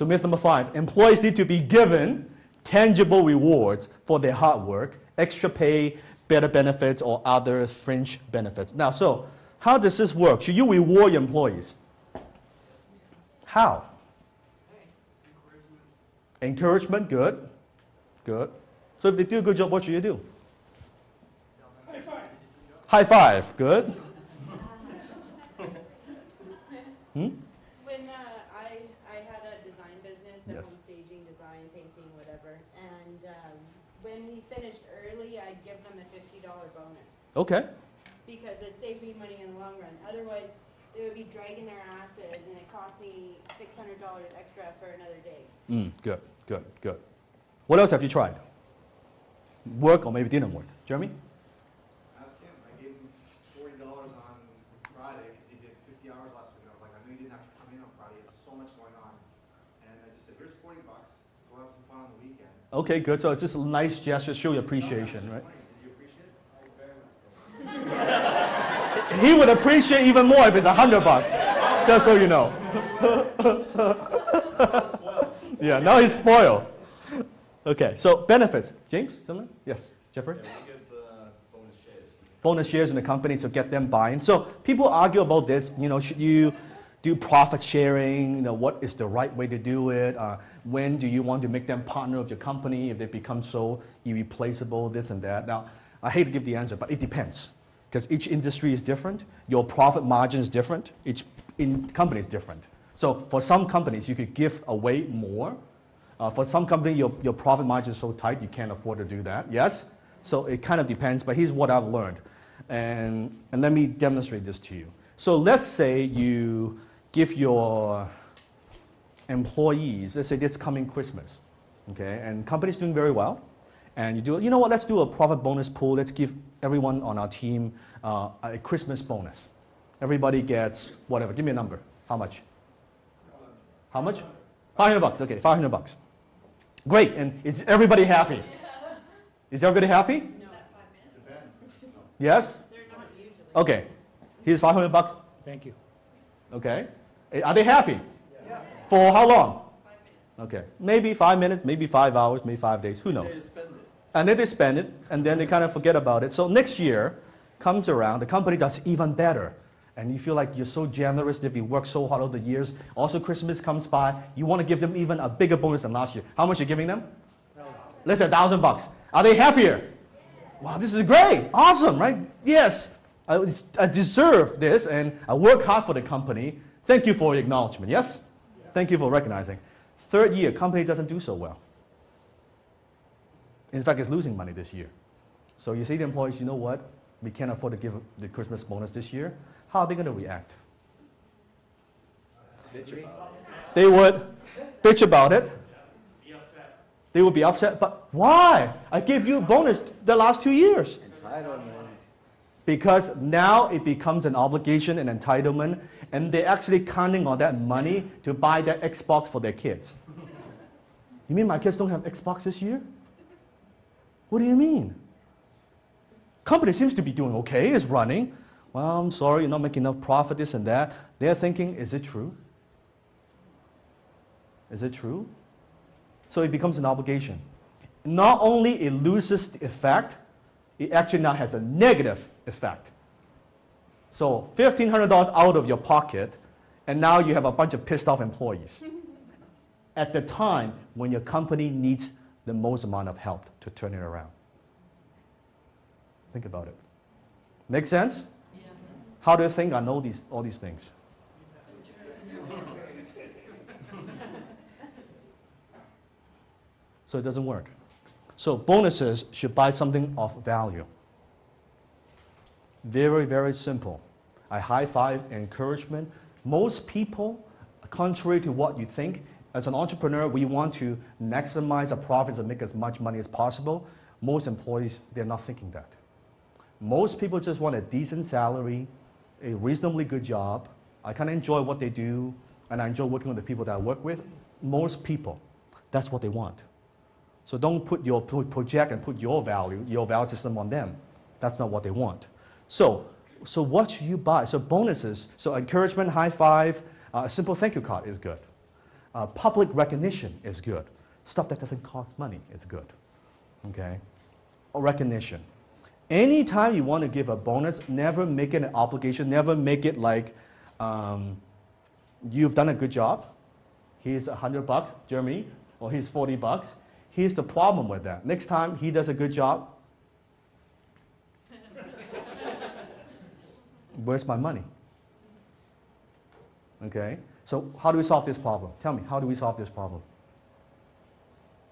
So myth number five, employees need to be given tangible rewards for their hard work, extra pay, better benefits, or other fringe benefits. Now, so how does this work? Should you reward your employees? How? Encouragement, good. Good. So if they do a good job, what should you do? High five. High five, good. Hmm? When uh, I, I had a design business, Yes. home staging, design, painting, whatever, and um, when we finished early, I'd give them a fifty dollar bonus Okay. because it saved me money in the long run. Otherwise, they would be dragging their asses, and it cost me six hundred dollars extra for another day. Mm, good, good, good. What else have you tried? Work or maybe didn't work? Jeremy? Ask him. I gave him forty dollars on Friday because he did fifty hours last week. I was like, I knew you didn't have to come in on Friday. It's so much going on. And I just said, here's forty bucks. Go have some fun on the weekend. Okay, good. So it's just a nice gesture, show your appreciation, right? Appreciate? He would appreciate even more if it's a hundred bucks. Just so you know. yeah, now he's spoiled. Okay, so benefits. James, something? Yes, Jeffrey? Yeah, we give uh, bonus shares. bonus shares in the company to get them buy-in. So people argue about this. You know, should you do profit sharing? You know, what is the right way to do it? Uh, when do you want to make them partner of your company if they become so irreplaceable? This and that. Now, I hate to give the answer, but it depends because each industry is different. Your profit margin is different. Each company is different. So for some companies, you could give away more. Uh, for some company, your, your profit margin is so tight you can't afford to do that. Yes? So it kind of depends, but here's what I've learned. And, and let me demonstrate this to you. So let's say you give your employees, let's say this coming Christmas, okay, and company's doing very well, and you do, you know what, let's do a profit bonus pool. Let's give everyone on our team uh, a Christmas bonus. Everybody gets whatever. Give me a number. How much? How much? 500 bucks. Okay, 500 bucks. Great. And is everybody happy? Is everybody happy? No, Yes? they're not usually. Okay. Here's 500 bucks. Thank you. Okay. Eh, Are they happy? For how long? Okay. Maybe five minutes, maybe five hours, maybe five days. Who knows? And then they spend it, and then they kind of forget about it. So next year comes around, the company does even better. And you feel like you're so generous if you work so hard over the years. Also, Christmas comes by, you want to give them even a bigger bonus than last year. How much are you giving them? Let's say a thousand bucks. Are they happier? Wow, this is great. Awesome, right? Yes, I deserve this and I work hard for the company. Thank you for your acknowledgement. Yes? Thank you for recognizing. Third year, company doesn't do so well. In fact, it's losing money this year. So you say to the employees, you know what? We can't afford to give the Christmas bonus this year. How are they going to react? They would bitch about it. They would be upset. But why? I gave you a bonus the last two years. Entitlement. Because now it becomes an obligation an entitlement, and they're actually counting on that money to buy that Xbox for their kids. You mean my kids don't have Xbox this year? What do you mean? Company seems to be doing okay, it's running. Well, I'm sorry, you're not making enough profit, this and that. They're thinking, is it true? Is it true? So it becomes an obligation. Not only it loses the effect, it actually now has a negative effect. So $1,500 out of your pocket, and now you have a bunch of pissed off employees. At the time when your company needs the most amount of help to turn it around. Think about it. Make sense? How do you think I know these, all these things? so it doesn't work. So bonuses should buy something of value. Very, very simple. I high five encouragement. Most people, contrary to what you think, as an entrepreneur, we want to maximize our profits and make as much money as possible. Most employees, they're not thinking that. Most people just want a decent salary, a reasonably good job. I kind of enjoy what they do, and I enjoy working with the people that I work with. Most people, that's what they want. So don't put your project and put your value, your value system on them. That's not what they want. So, so what you buy? So bonuses, so encouragement, high five, uh, a simple thank you card is good. Uh, public recognition is good. Stuff that doesn't cost money is good. Okay? Or recognition. Anytime you want to give a bonus, never make it an obligation, never make it like um, you've done a good job. Here's a hundred bucks, Jeremy, or here's 40 bucks. Here's the problem with that. Next time he does a good job, where's my money? Okay? So how do we solve this problem? Tell me, how do we solve this problem?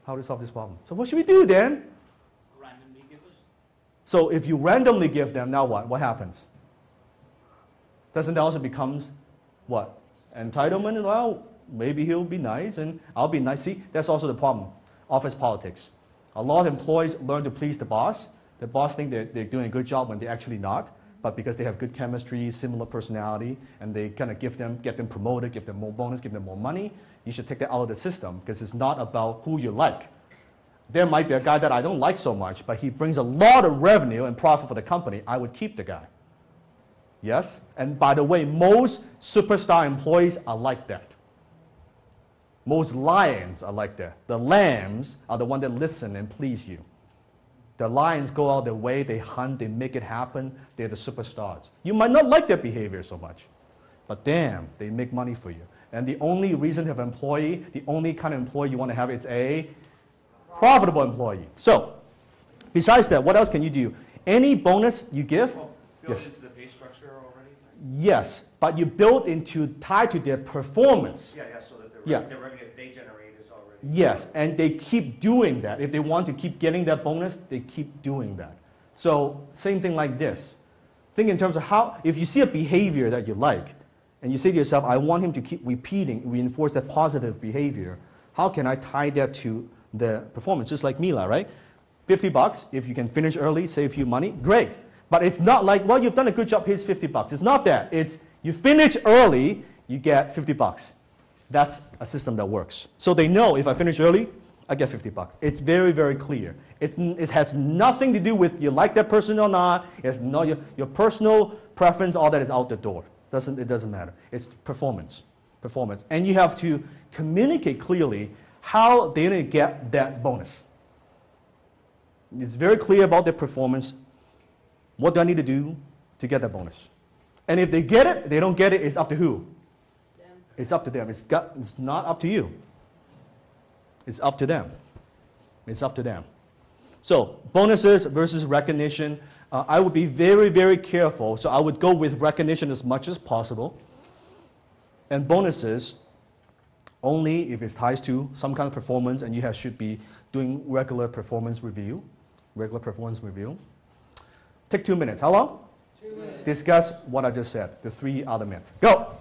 How do we solve this problem? So what should we do then? Randomly give us. So if you randomly give them, now what? What happens? Doesn't that also becomes what? Entitlement? Well, maybe he'll be nice and I'll be nice. See, that's also the problem. Office politics. A lot of employees learn to please the boss. The boss think they're, they're doing a good job when they're actually not. But because they have good chemistry, similar personality, and they kind of give them, get them promoted, give them more bonus, give them more money, you should take that out of the system because it's not about who you like. There might be a guy that I don't like so much, but he brings a lot of revenue and profit for the company. I would keep the guy. Yes? And by the way, most superstar employees are like that. Most lions are like that. The lambs are the ones that listen and please you. The lions go out their way, they hunt, they make it happen. They're the superstars. You might not like their behavior so much, but damn, they make money for you. And the only reason to have an employee, the only kind of employee you want to have, it's a profitable employee. So, besides that, what else can you do? Any bonus you give, Well, built Yes. into the pay structure already? yes, but you build into tied to their performance. Yeah, yeah, so that the, Yeah. the revenue they generate. Yes, and they keep doing that. If they want to keep getting that bonus, they keep doing that. So, same thing like this. Think in terms of how, if you see a behavior that you like, and you say to yourself, I want him to keep repeating, reinforce that positive behavior, how can I tie that to the performance? Just like Mila, right? 50 bucks, if you can finish early, save you money, great. But it's not like, well, you've done a good job, here's 50 bucks. It's not that. It's you finish early, you get 50 bucks. That's a system that works. So they know if I finish early, I get 50 bucks. It's very, very clear. It's, n- it has nothing to do with you like that person or not. It's no, your, your personal preference, all that is out the door. Doesn't, it doesn't matter. It's performance. Performance. And you have to communicate clearly how they're to get that bonus. It's very clear about their performance. What do I need to do to get that bonus? And if they get it, they don't get it, it's up to who? It's up to them. It's, got, it's not up to you. It's up to them. It's up to them. So, bonuses versus recognition. Uh, I would be very, very careful. So, I would go with recognition as much as possible. And bonuses only if it ties to some kind of performance and you have, should be doing regular performance review. Regular performance review. Take two minutes. How long? Two minutes. Discuss what I just said, the three other myths. Go!